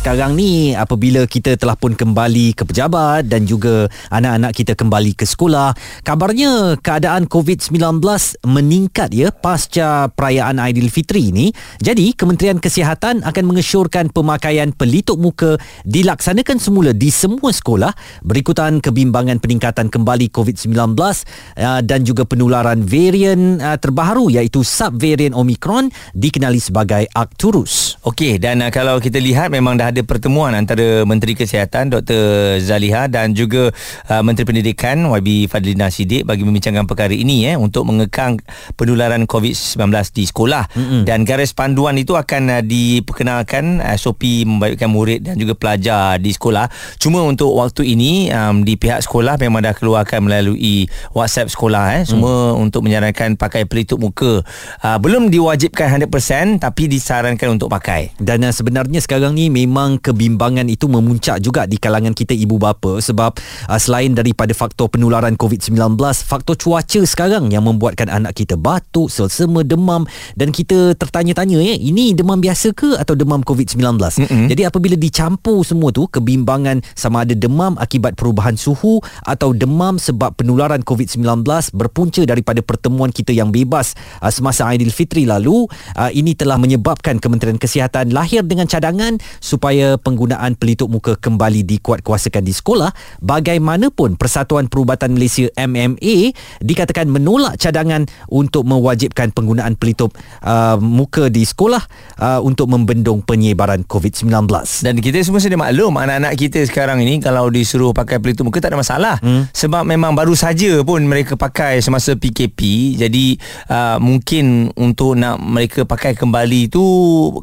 sekarang ni apabila kita telah pun kembali ke pejabat dan juga anak-anak kita kembali ke sekolah kabarnya keadaan COVID-19 meningkat ya pasca perayaan Aidilfitri ini jadi Kementerian Kesihatan akan mengesyorkan pemakaian pelitup muka dilaksanakan semula di semua sekolah berikutan kebimbangan peningkatan kembali COVID-19 uh, dan juga penularan varian uh, terbaru iaitu subvarian Omicron dikenali sebagai Arcturus. Okey dan uh, kalau kita lihat memang dah ada pertemuan antara Menteri Kesihatan Dr. Zaliha dan juga uh, Menteri Pendidikan YB Fadlina Sidik bagi membincangkan perkara ini eh untuk mengekang penularan COVID-19 di sekolah mm-hmm. dan garis panduan itu akan uh, diperkenalkan uh, SOP membaikkan murid dan juga pelajar di sekolah cuma untuk waktu ini um, di pihak sekolah memang dah keluarkan melalui WhatsApp sekolah eh semua mm. untuk menyarankan pakai pelitup muka uh, belum diwajibkan 100% tapi disarankan untuk pakai dan uh, sebenarnya sekarang ni memang memang kebimbangan itu memuncak juga di kalangan kita ibu bapa sebab uh, selain daripada faktor penularan COVID-19 faktor cuaca sekarang yang membuatkan anak kita batuk, selsema, demam dan kita tertanya-tanya ya ini demam biasa ke atau demam COVID-19 mm-hmm. jadi apabila dicampur semua tu kebimbangan sama ada demam akibat perubahan suhu atau demam sebab penularan COVID-19 berpunca daripada pertemuan kita yang bebas uh, semasa Aidilfitri lalu uh, ini telah menyebabkan Kementerian Kesihatan lahir dengan cadangan supaya supaya penggunaan pelitup muka kembali dikuatkuasakan di sekolah bagaimanapun Persatuan Perubatan Malaysia MMA dikatakan menolak cadangan untuk mewajibkan penggunaan pelitup uh, muka di sekolah uh, untuk membendung penyebaran COVID-19 dan kita semua sedia maklum anak-anak kita sekarang ini kalau disuruh pakai pelitup muka tak ada masalah. Hmm. sebab memang baru saja pun mereka pakai semasa PKP jadi uh, mungkin untuk nak mereka pakai kembali tu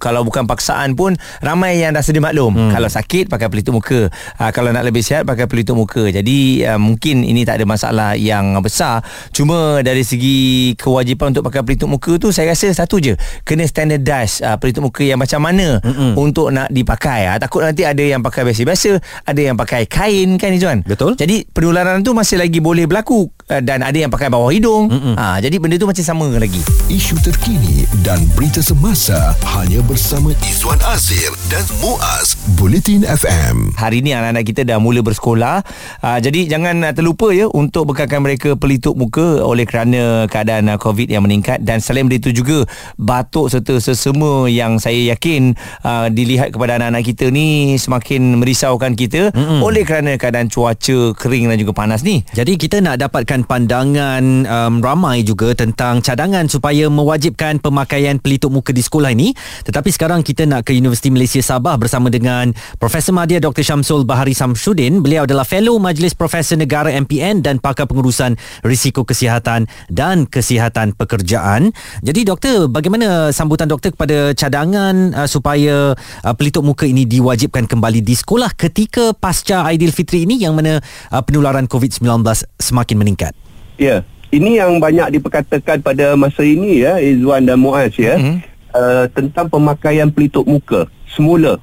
kalau bukan paksaan pun ramai yang dah sedia maklum. Hmm. kalau sakit pakai pelitup muka. Uh, kalau nak lebih sihat pakai pelitup muka. Jadi uh, mungkin ini tak ada masalah yang besar. Cuma dari segi kewajipan untuk pakai pelitup muka tu saya rasa satu je. Kena standardize uh, pelitup muka yang macam mana hmm. untuk nak dipakai. Uh, takut nanti ada yang pakai biasa-biasa ada yang pakai kain. Kan Izzuan? Betul. Jadi penularan tu masih lagi boleh berlaku dan ada yang pakai bawah hidung uh, jadi benda tu masih sama lagi isu terkini dan berita semasa hanya bersama Izwan Azir dan Mu Muaz Bulletin FM. Hari ini anak-anak kita dah mula bersekolah. Uh, jadi jangan terlupa ya untuk bekalkan mereka pelitup muka oleh kerana keadaan uh, COVID yang meningkat dan selain itu juga batuk serta sesama yang saya yakin uh, dilihat kepada anak-anak kita ni semakin merisaukan kita mm-hmm. oleh kerana keadaan cuaca kering dan juga panas ni. Jadi kita nak dapatkan pandangan um, ramai juga tentang cadangan supaya mewajibkan pemakaian pelitup muka di sekolah ini. Tetapi sekarang kita nak ke Universiti Malaysia Sabah bersama dengan Profesor Madya Dr. Syamsul Bahari Samsudin. Beliau adalah Fellow Majlis Profesor Negara MPN dan pakar pengurusan risiko kesihatan dan kesihatan pekerjaan. Jadi doktor, bagaimana sambutan doktor kepada cadangan uh, supaya uh, pelitup muka ini diwajibkan kembali di sekolah ketika pasca Aidilfitri ini yang mana uh, penularan COVID-19 semakin meningkat? Ya, ini yang banyak diperkatakan pada masa ini ya Izwan dan Muaz ya. Mm-hmm. Uh, tentang pemakaian pelitup muka semula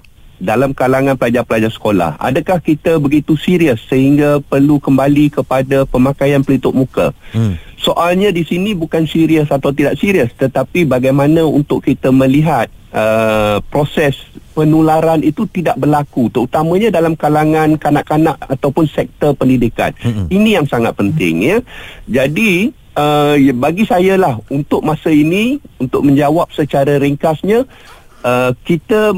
dalam kalangan pelajar-pelajar sekolah. Adakah kita begitu serius sehingga perlu kembali kepada pemakaian pelitup muka? Hmm. Soalnya di sini bukan serius atau tidak serius tetapi bagaimana untuk kita melihat uh, proses penularan itu tidak berlaku terutamanya dalam kalangan kanak-kanak ataupun sektor pendidikan. Hmm. Ini yang sangat penting ya. Jadi uh, bagi saya lah untuk masa ini untuk menjawab secara ringkasnya Uh, kita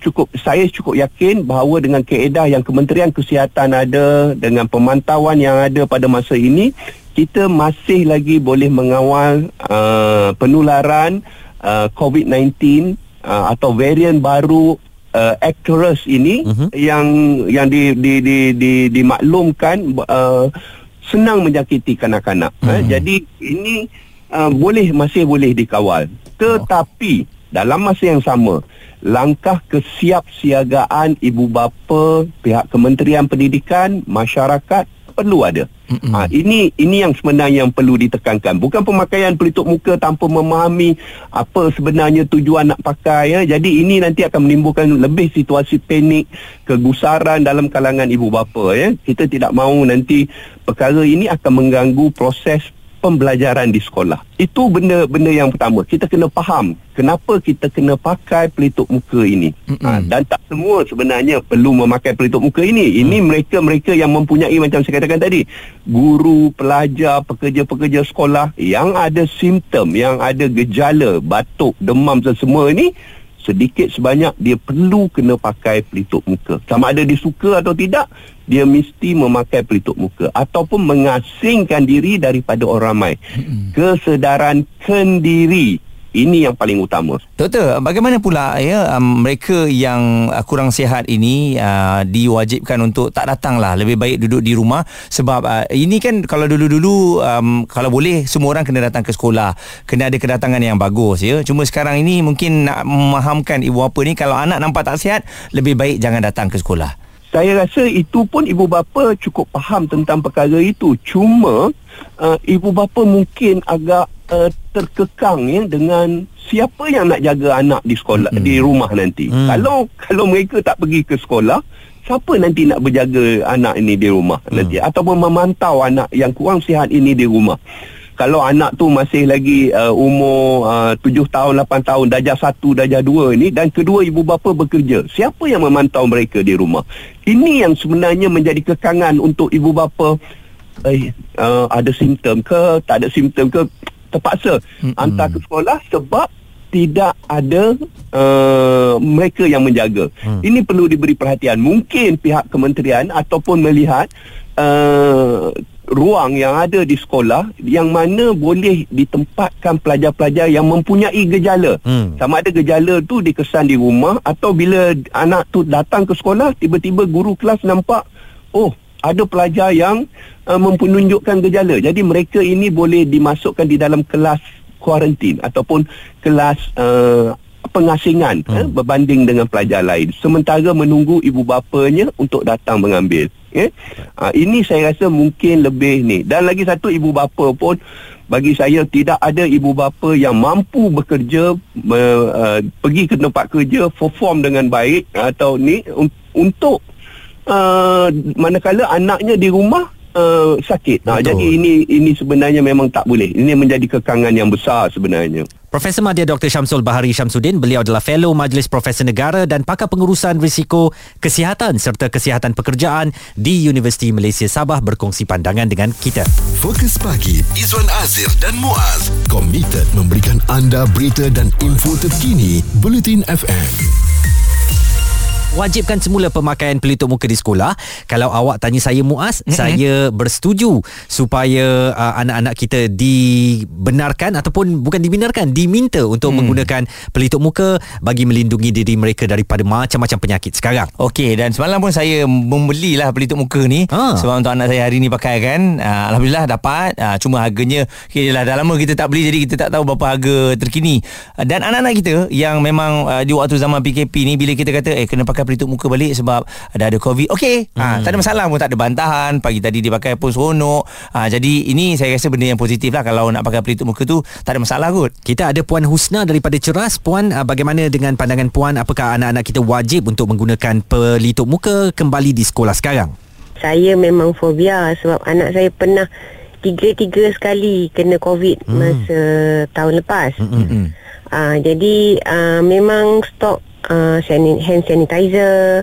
cukup saya cukup yakin bahawa dengan keedah yang Kementerian Kesihatan ada dengan pemantauan yang ada pada masa ini kita masih lagi boleh mengawal uh, penularan uh, COVID-19 uh, atau varian baru uh, Acturus ini uh-huh. yang yang di di di, di dimaklumkan uh, senang menjangkiti kanak-kanak uh-huh. uh, jadi ini uh, boleh masih boleh dikawal tetapi oh dalam masa yang sama langkah kesiapsiagaan ibu bapa pihak Kementerian Pendidikan masyarakat perlu ada. Ha, ini ini yang sebenarnya yang perlu ditekankan. Bukan pemakaian pelitup muka tanpa memahami apa sebenarnya tujuan nak pakai ya. Jadi ini nanti akan menimbulkan lebih situasi panik, kegusaran dalam kalangan ibu bapa ya. Kita tidak mahu nanti perkara ini akan mengganggu proses pembelajaran di sekolah. Itu benda-benda yang pertama. Kita kena faham kenapa kita kena pakai pelitup muka ini. Ha, dan tak semua sebenarnya perlu memakai pelitup muka ini. Ini mm. mereka-mereka yang mempunyai macam saya katakan tadi, guru, pelajar, pekerja-pekerja sekolah yang ada simptom, yang ada gejala, batuk, demam semua ini sedikit sebanyak dia perlu kena pakai pelitup muka. Sama ada dia suka atau tidak, dia mesti memakai pelitup muka ataupun mengasingkan diri daripada orang ramai. Kesedaran kendiri ini yang paling utama. Doktor, bagaimana pula ya um, mereka yang uh, kurang sihat ini uh, diwajibkan untuk tak datanglah, lebih baik duduk di rumah sebab uh, ini kan kalau dulu-dulu um, kalau boleh semua orang kena datang ke sekolah, kena ada kedatangan yang bagus ya. Cuma sekarang ini mungkin nak memahamkan ibu bapa ni kalau anak nampak tak sihat, lebih baik jangan datang ke sekolah. Saya rasa itu pun ibu bapa cukup faham tentang perkara itu. Cuma uh, ibu bapa mungkin agak uh, terkekang ya dengan siapa yang nak jaga anak di sekolah hmm. di rumah nanti. Hmm. Kalau kalau mereka tak pergi ke sekolah, siapa nanti nak berjaga anak ini di rumah hmm. nanti ataupun memantau anak yang kurang sihat ini di rumah. Kalau anak tu masih lagi uh, umur uh, 7 tahun, 8 tahun, darjah 1, darjah 2 ini dan kedua ibu bapa bekerja. Siapa yang memantau mereka di rumah? Ini yang sebenarnya menjadi kekangan untuk ibu bapa eh, uh, ada simptom ke, tak ada simptom ke, terpaksa mm-hmm. hantar ke sekolah sebab tidak ada uh, mereka yang menjaga. Hmm. Ini perlu diberi perhatian. Mungkin pihak kementerian ataupun melihat uh, ruang yang ada di sekolah yang mana boleh ditempatkan pelajar-pelajar yang mempunyai gejala. Hmm. Sama ada gejala tu dikesan di rumah atau bila anak tu datang ke sekolah tiba-tiba guru kelas nampak oh ada pelajar yang uh, menunjukkan gejala. Jadi mereka ini boleh dimasukkan di dalam kelas kuarantin ataupun kelas uh, pengasingan hmm. eh, berbanding dengan pelajar lain. Sementara menunggu ibu bapanya untuk datang mengambil. Eh? Uh, ini saya rasa mungkin lebih ni. Dan lagi satu ibu bapa pun bagi saya tidak ada ibu bapa yang mampu bekerja uh, pergi ke tempat kerja perform dengan baik atau ni un- untuk uh, manakala anaknya di rumah uh, sakit. Nah, jadi ini ini sebenarnya memang tak boleh. Ini menjadi kekangan yang besar sebenarnya. Profesor Madya Dr. Syamsul Bahari Syamsuddin, beliau adalah Fellow Majlis Profesor Negara dan pakar pengurusan risiko kesihatan serta kesihatan pekerjaan di Universiti Malaysia Sabah berkongsi pandangan dengan kita. Fokus pagi Izwan Azir dan Muaz komited memberikan anda berita dan info terkini Bulletin FM wajibkan semula pemakaian pelitup muka di sekolah. Kalau awak tanya saya Muaz, mm-hmm. saya bersetuju supaya uh, anak-anak kita dibenarkan ataupun bukan dibenarkan, diminta untuk mm. menggunakan pelitup muka bagi melindungi diri mereka daripada macam-macam penyakit sekarang. Okey, dan semalam pun saya membelilah pelitup muka ni ha. sebab untuk anak saya hari ni pakai kan. Uh, Alhamdulillah dapat. Uh, cuma harganya okay, lah, dah lama kita tak beli jadi kita tak tahu berapa harga terkini. Uh, dan anak-anak kita yang memang uh, di waktu zaman PKP ni bila kita kata eh kena pakai pelitup muka balik sebab ada ada covid okey ha, hmm. ha, tak ada masalah pun tak ada bantahan pagi tadi dia pakai pun seronok ha, jadi ini saya rasa benda yang positif lah kalau nak pakai pelitup muka tu tak ada masalah kot kita ada Puan Husna daripada Ceras Puan ha, bagaimana dengan pandangan Puan apakah anak-anak kita wajib untuk menggunakan pelitup muka kembali di sekolah sekarang saya memang fobia sebab anak saya pernah tiga-tiga sekali kena covid hmm. masa tahun lepas hmm. Hmm. Uh, jadi uh, memang stok uh, hand sanitizer,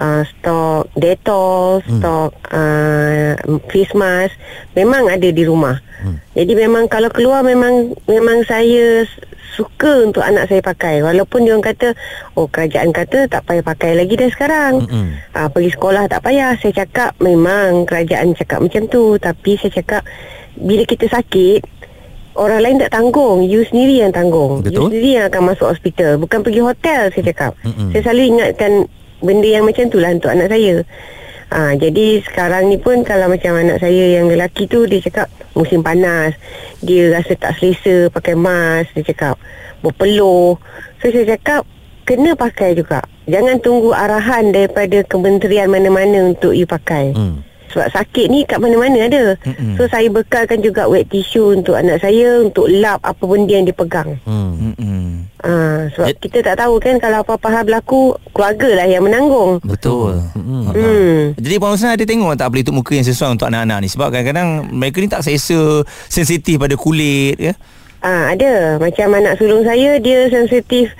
uh, stok Dettol, hmm. stok uh, face mask memang ada di rumah. Hmm. Jadi memang kalau keluar memang memang saya suka untuk anak saya pakai walaupun dia orang kata oh kerajaan kata tak payah pakai lagi dah sekarang. Hmm. Uh, pergi sekolah tak payah. Saya cakap memang kerajaan cakap macam tu tapi saya cakap bila kita sakit orang lain tak tanggung. You sendiri yang tanggung. Betul? you sendiri yang akan masuk hospital. Bukan pergi hotel saya cakap. Mm-mm. saya selalu ingatkan benda yang macam tu lah untuk anak saya. Ha, jadi sekarang ni pun kalau macam anak saya yang lelaki tu dia cakap musim panas. Dia rasa tak selesa pakai mask dia cakap. Berpeluh. So saya cakap kena pakai juga. Jangan tunggu arahan daripada kementerian mana-mana untuk you pakai. Mm. Sebab sakit ni kat mana-mana ada. Mm-mm. So saya bekalkan juga wet tissue untuk anak saya untuk lap apa benda yang dia pegang. Hmm. Ha, sebab Eh. kita tak tahu kan kalau apa-apa hal berlaku, keluarga lah yang menanggung. Betul. Hmm. Hmm. Jadi Puan Husna ada tengok tak pelitup muka yang sesuai untuk anak-anak ni Sebab kadang-kadang mereka ni tak selesa Sensitif pada kulit ya? Ah ada macam anak sulung saya dia sensitif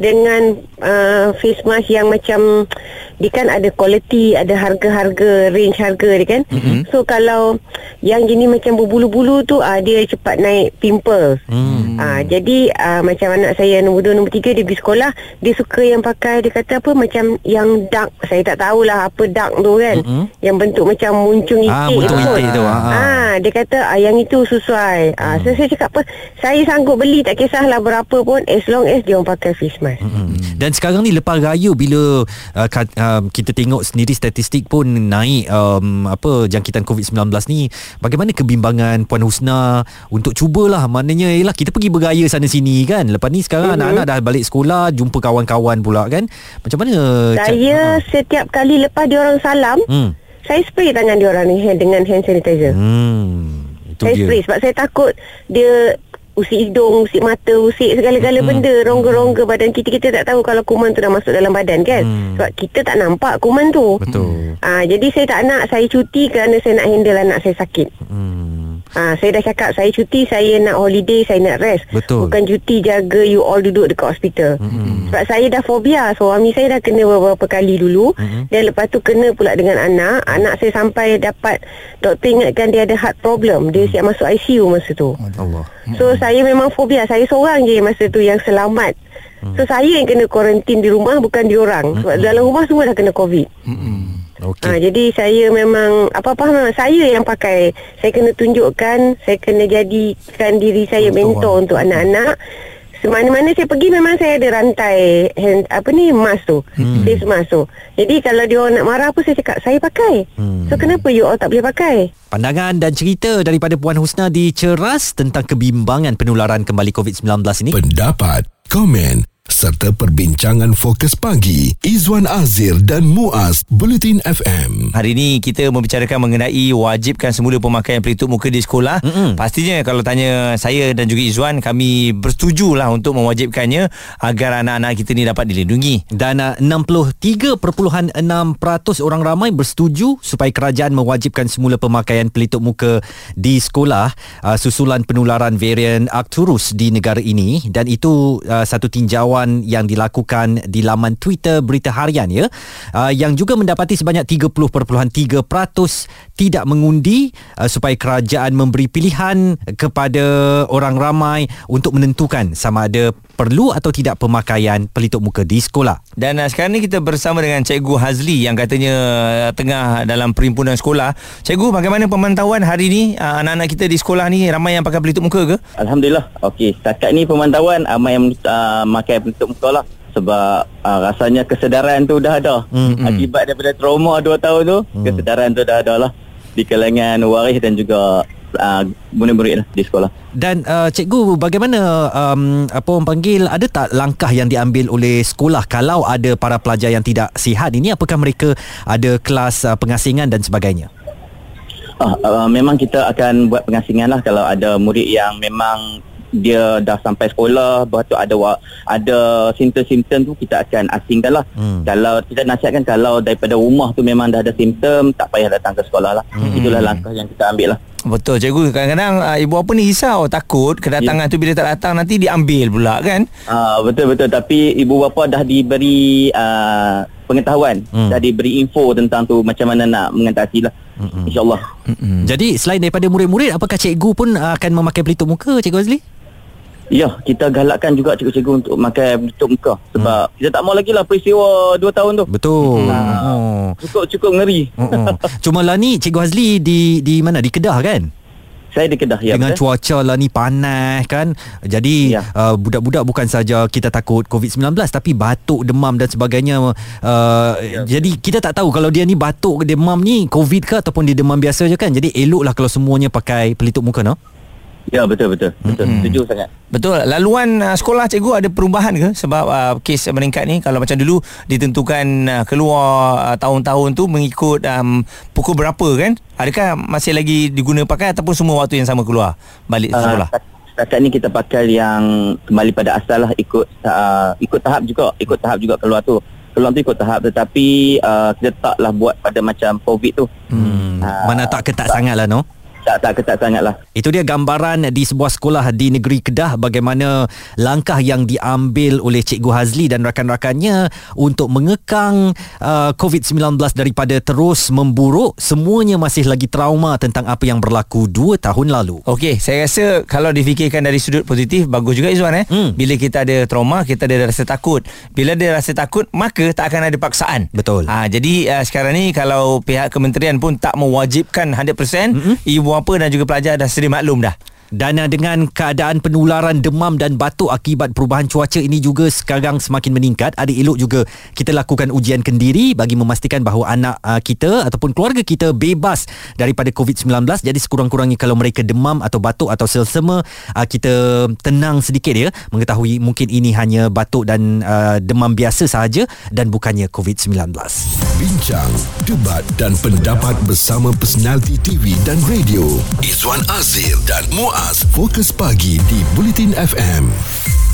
dengan uh, face mask yang macam dia kan ada quality, ada harga-harga, range harga dia kan. Mm-hmm. So kalau yang jenis macam berbulu-bulu tu ah dia cepat naik pimples. Hmm. Ah jadi ah, macam anak saya nombor 2 nombor 3 dia pergi sekolah, dia suka yang pakai dia kata apa macam yang dark. Saya tak tahulah apa dark tu kan. Mm-mm. Yang bentuk macam muncung itik Ah, muncung itik tu, ah, dia kata ah, yang itu sesuai. Ah, so saya cakap apa? Saya sanggup beli tak kisahlah berapa pun as long as dia orang pakai face mask. Hmm. Dan sekarang ni lepas raya bila uh, kat, uh, kita tengok sendiri statistik pun naik um, apa jangkitan COVID-19 ni bagaimana kebimbangan Puan Husna untuk cubalah maknanya ialah kita pergi bergaya sana sini kan lepas ni sekarang mm-hmm. anak-anak dah balik sekolah jumpa kawan-kawan pula kan macam mana Saya setiap kali lepas dia orang salam, hmm. saya spray tangan dia orang ni dengan hand sanitizer. hmm itu saya dia spray sebab saya takut dia usik hidung, usik mata, usik segala-gala Hmm. benda, rongga-rongga badan kita. Kita tak tahu kalau kuman tu dah masuk dalam badan kan. Hmm. Sebab kita tak nampak kuman tu. betul Ah, jadi saya tak nak saya cuti kerana saya nak handle anak saya sakit. hmm Ah, saya dah cakap saya cuti, saya nak holiday, saya nak rest. Betul. Bukan cuti jaga you all duduk dekat hospital. Mm-hmm. Sebab saya dah fobia. Suami saya dah kena beberapa kali dulu. Mm-hmm. Dan lepas tu kena pula dengan anak. Anak saya sampai dapat doktor ingatkan dia ada heart problem. Dia siap masuk ICU masa tu. Allah So saya memang fobia. Saya seorang je masa tu yang selamat. So saya yang kena kuarantin di rumah bukan diorang. Sebab dalam rumah semua dah kena COVID. Okey Ha, jadi saya memang apa-apa memang saya yang pakai. Saya kena tunjukkan, saya kena jadikan diri saya mentor untuk anak-anak. Semana-mana saya pergi memang saya ada rantai hand, apa ni mask tu. Hmm. Face mask tu. Jadi kalau dia orang nak marah apa saya cakap saya pakai. Hmm. So kenapa you all tak boleh pakai? Pandangan dan cerita daripada Puan Husna di Ceras tentang kebimbangan penularan kembali COVID-19 ini. Pendapat, komen serta perbincangan fokus pagi Izwan Azir dan Muaz Bulletin FM. Hari ini kita membicarakan mengenai wajibkan semula pemakaian pelitup muka di sekolah. Mm-mm. Pastinya kalau tanya saya dan juga Izwan, kami bersetujulah untuk mewajibkannya agar anak-anak kita ni dapat dilindungi. Dan uh, 63.6% orang ramai bersetuju supaya kerajaan mewajibkan semula pemakaian pelitup muka di sekolah uh, susulan penularan varian Arcturus di negara ini dan itu uh, satu tinjauan yang dilakukan di laman Twitter Berita Harian ya uh, yang juga mendapati sebanyak 30.3% tidak mengundi uh, supaya kerajaan memberi pilihan kepada orang ramai untuk menentukan sama ada perlu atau tidak pemakaian pelitup muka di sekolah. Dan uh, sekarang ni kita bersama dengan Cikgu Hazli yang katanya uh, tengah dalam perhimpunan sekolah. Cikgu, bagaimana pemantauan hari ni uh, anak-anak kita di sekolah ni ramai yang pakai pelitup muka ke? Alhamdulillah. Okey, setakat ni pemantauan ramai yang uh, makai pelitup muka lah. Sebab uh, rasanya kesedaran tu dah ada. Mm-mm. Akibat daripada trauma 2 tahun tu, Mm. kesedaran tu dah ada lah. Di kalangan waris dan juga uh, murid-murid lah di sekolah. Dan uh, cikgu bagaimana um, apa orang panggil ada tak langkah yang diambil oleh sekolah kalau ada para pelajar yang tidak sihat ini apakah mereka ada kelas uh, pengasingan dan sebagainya? Ah, uh, memang kita akan buat pengasingan lah kalau ada murid yang memang dia dah sampai sekolah lepas tu ada wa- ada simptom-simptom tu kita akan asingkan lah Hmm. kalau kita nasihatkan kalau daripada rumah tu memang dah ada simptom tak payah datang ke sekolah lah Hmm. itulah langkah yang kita ambil lah Betul cikgu Kadang-kadang uh, ibu apa ni risau Takut kedatangan yeah. tu bila tak datang Nanti diambil pula kan Ah betul-betul tapi ibu bapa dah diberi uh, pengetahuan Hmm. dah diberi info tentang tu macam mana nak mengatasi lah Mm-mm. insyaallah Mm-mm. Jadi selain daripada murid-murid apakah cikgu pun uh, akan memakai pelitup muka cikgu Azli? Ya, kita galakkan juga cikgu-cikgu untuk makan pelitup muka sebab hmm. kita tak mau lagi lah peristiwa 2 tahun tu. Betul. Ah. Oh. Cukup cukup ngeri. Oh, oh. Cuma lah ni Cikgu Azli di di mana? Di Kedah kan? Saya di Kedah ya. Dengan betul? cuaca lah ni panas kan. Jadi Ya. uh, budak-budak bukan saja kita takut COVID-19 tapi batuk, demam dan sebagainya. Uh, Ya, jadi kita tak tahu kalau dia ni batuk demam ni COVID ke ataupun dia demam biasa je kan. Jadi eloklah kalau semuanya pakai pelitup muka no. Ya betul betul. Betul. Setuju sangat. Betul. Laluan uh, sekolah cikgu ada perubahan ke sebab uh, kes meningkat ni kalau macam dulu ditentukan uh, keluar uh, tahun-tahun tu mengikut um, pukul berapa kan? Adakah masih lagi diguna pakai ataupun semua waktu yang sama keluar balik Ah, sekolah? setakat ni kita pakai yang kembali pada asal lah ikut uh, ikut tahap juga ikut tahap juga keluar tu keluar tu ikut tahap tetapi uh, kita taklah buat pada macam covid tu Hmm, Ah, mana tak ketat sangat lah no? Tak tak ketat sangat lah Itu dia gambaran di sebuah sekolah di negeri Kedah bagaimana langkah yang diambil oleh Cikgu Hazli dan rakan-rakannya untuk mengekang uh, COVID-19 daripada terus memburuk. Semuanya masih lagi trauma tentang apa yang berlaku 2 tahun lalu. Okey, saya rasa kalau difikirkan dari sudut positif bagus juga Izwan eh. Hmm. Bila kita ada trauma, kita ada rasa takut. Bila ada rasa takut, maka tak akan ada paksaan. Betul. Ha, jadi uh, sekarang ni kalau pihak kementerian pun tak mewajibkan 100%, mm-hmm. ibu bapa dan juga pelajar dah sedia maklum dah. Dan dengan keadaan penularan demam dan batuk akibat perubahan cuaca ini juga sekarang semakin meningkat, ada elok juga kita lakukan ujian kendiri bagi memastikan bahawa anak uh, kita ataupun keluarga kita bebas daripada COVID-19. Jadi sekurang-kurangnya kalau mereka demam atau batuk atau selsema, uh, kita tenang sedikit ya mengetahui mungkin ini hanya batuk dan uh, demam biasa sahaja dan bukannya COVID-19. Bincang, debat dan pendapat bersama personaliti TV dan radio. Izwan Azir dan Muaz Fokus Pagi di Bulletin FM.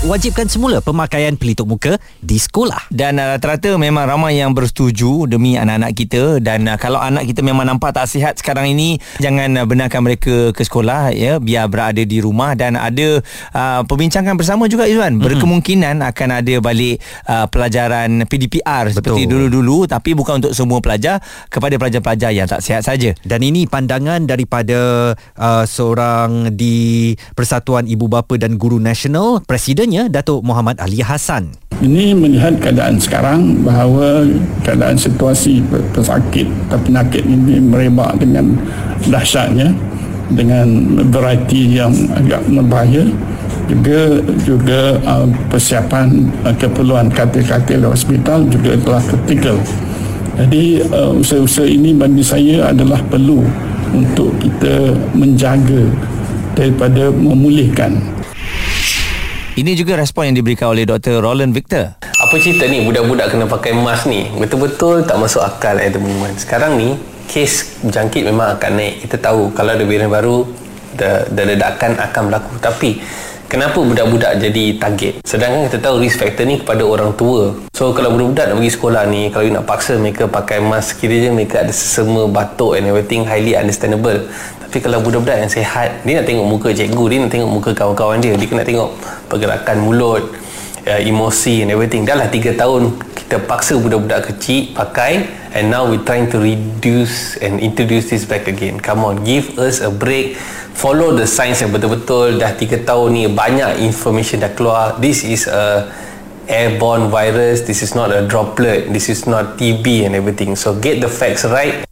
Wajibkan semula pemakaian pelitup muka di sekolah. Dan uh, rata-rata memang ramai yang bersetuju demi anak-anak kita. Dan uh, kalau anak kita memang nampak tak sihat sekarang ini jangan uh, benarkan mereka ke sekolah ya. Biar berada di rumah. Dan ada uh, perbincangan bersama juga Izwan. Berkemungkinan akan ada balik uh, pelajaran PDPR seperti Betul. dulu-dulu. Tapi bukan untuk semua pelajar. Kepada pelajar-pelajar yang tak sihat saja. Dan ini pandangan daripada uh, seorang di Persatuan Ibu Bapa dan Guru Nasional, Presidennya Datuk Muhammad Ali Hassan. Ini melihat keadaan sekarang bahawa keadaan situasi pe- pesakit atau penyakit ini merebak dengan dahsyatnya dengan variety yang agak berbahaya juga juga uh, persiapan uh, keperluan katil-katil hospital juga telah kritikal. Jadi uh, usaha-usaha ini bagi saya adalah perlu untuk kita menjaga daripada memulihkan Ini juga respon yang diberikan oleh Dr. Roland Victor. Apa cerita ni budak-budak kena pakai mask ni Betul-betul tak masuk akal at the moment Sekarang ni kes jangkit memang akan naik Kita tahu kalau ada varian baru the, the ledakan akan berlaku Tapi kenapa budak-budak jadi target? Sedangkan kita tahu risk factor ni kepada orang tua. So kalau budak-budak nak pergi sekolah ni Kalau you nak paksa mereka pakai mask Kira-kira mereka ada sesama batuk and everything Highly understandable. Tapi kalau budak-budak yang sihat Dia nak tengok muka cikgu Dia nak tengok muka kawan-kawan dia Dia kena tengok pergerakan mulut uh, emosi and everything. Dah lah 3 tahun kita paksa budak-budak kecil pakai and now we trying to reduce and introduce this back again. Come on give us a break. Follow the science yang betul-betul. Dah 3 tahun ni banyak information dah keluar. This is a airborne virus. This is not a droplet. This is not TB and everything. So get the facts right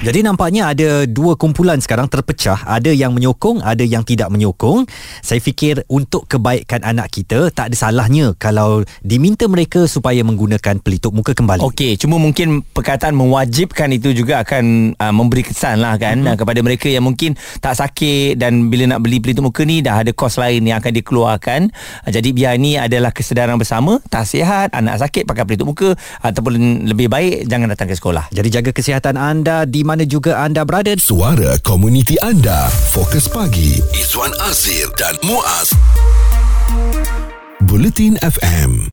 Jadi nampaknya ada dua kumpulan sekarang terpecah. Ada yang menyokong, ada yang tidak menyokong. Saya fikir untuk kebaikan anak kita tak ada salahnya kalau diminta mereka supaya menggunakan pelitup muka kembali. Okey, cuma mungkin perkataan mewajibkan itu juga akan uh, memberi kesan lah kan mm-hmm. kepada mereka yang mungkin tak sakit dan bila nak beli pelitup muka ni dah ada kos lain yang akan dikeluarkan. Uh, jadi biar ni adalah kesedaran bersama, tak sihat, anak sakit pakai pelitup muka ataupun lebih baik jangan datang ke sekolah. Jadi jaga kesihatan anda di mana juga anda berada. Suara komuniti anda. Fokus pagi. Izwan Azir dan Muaz. Bulletin FM.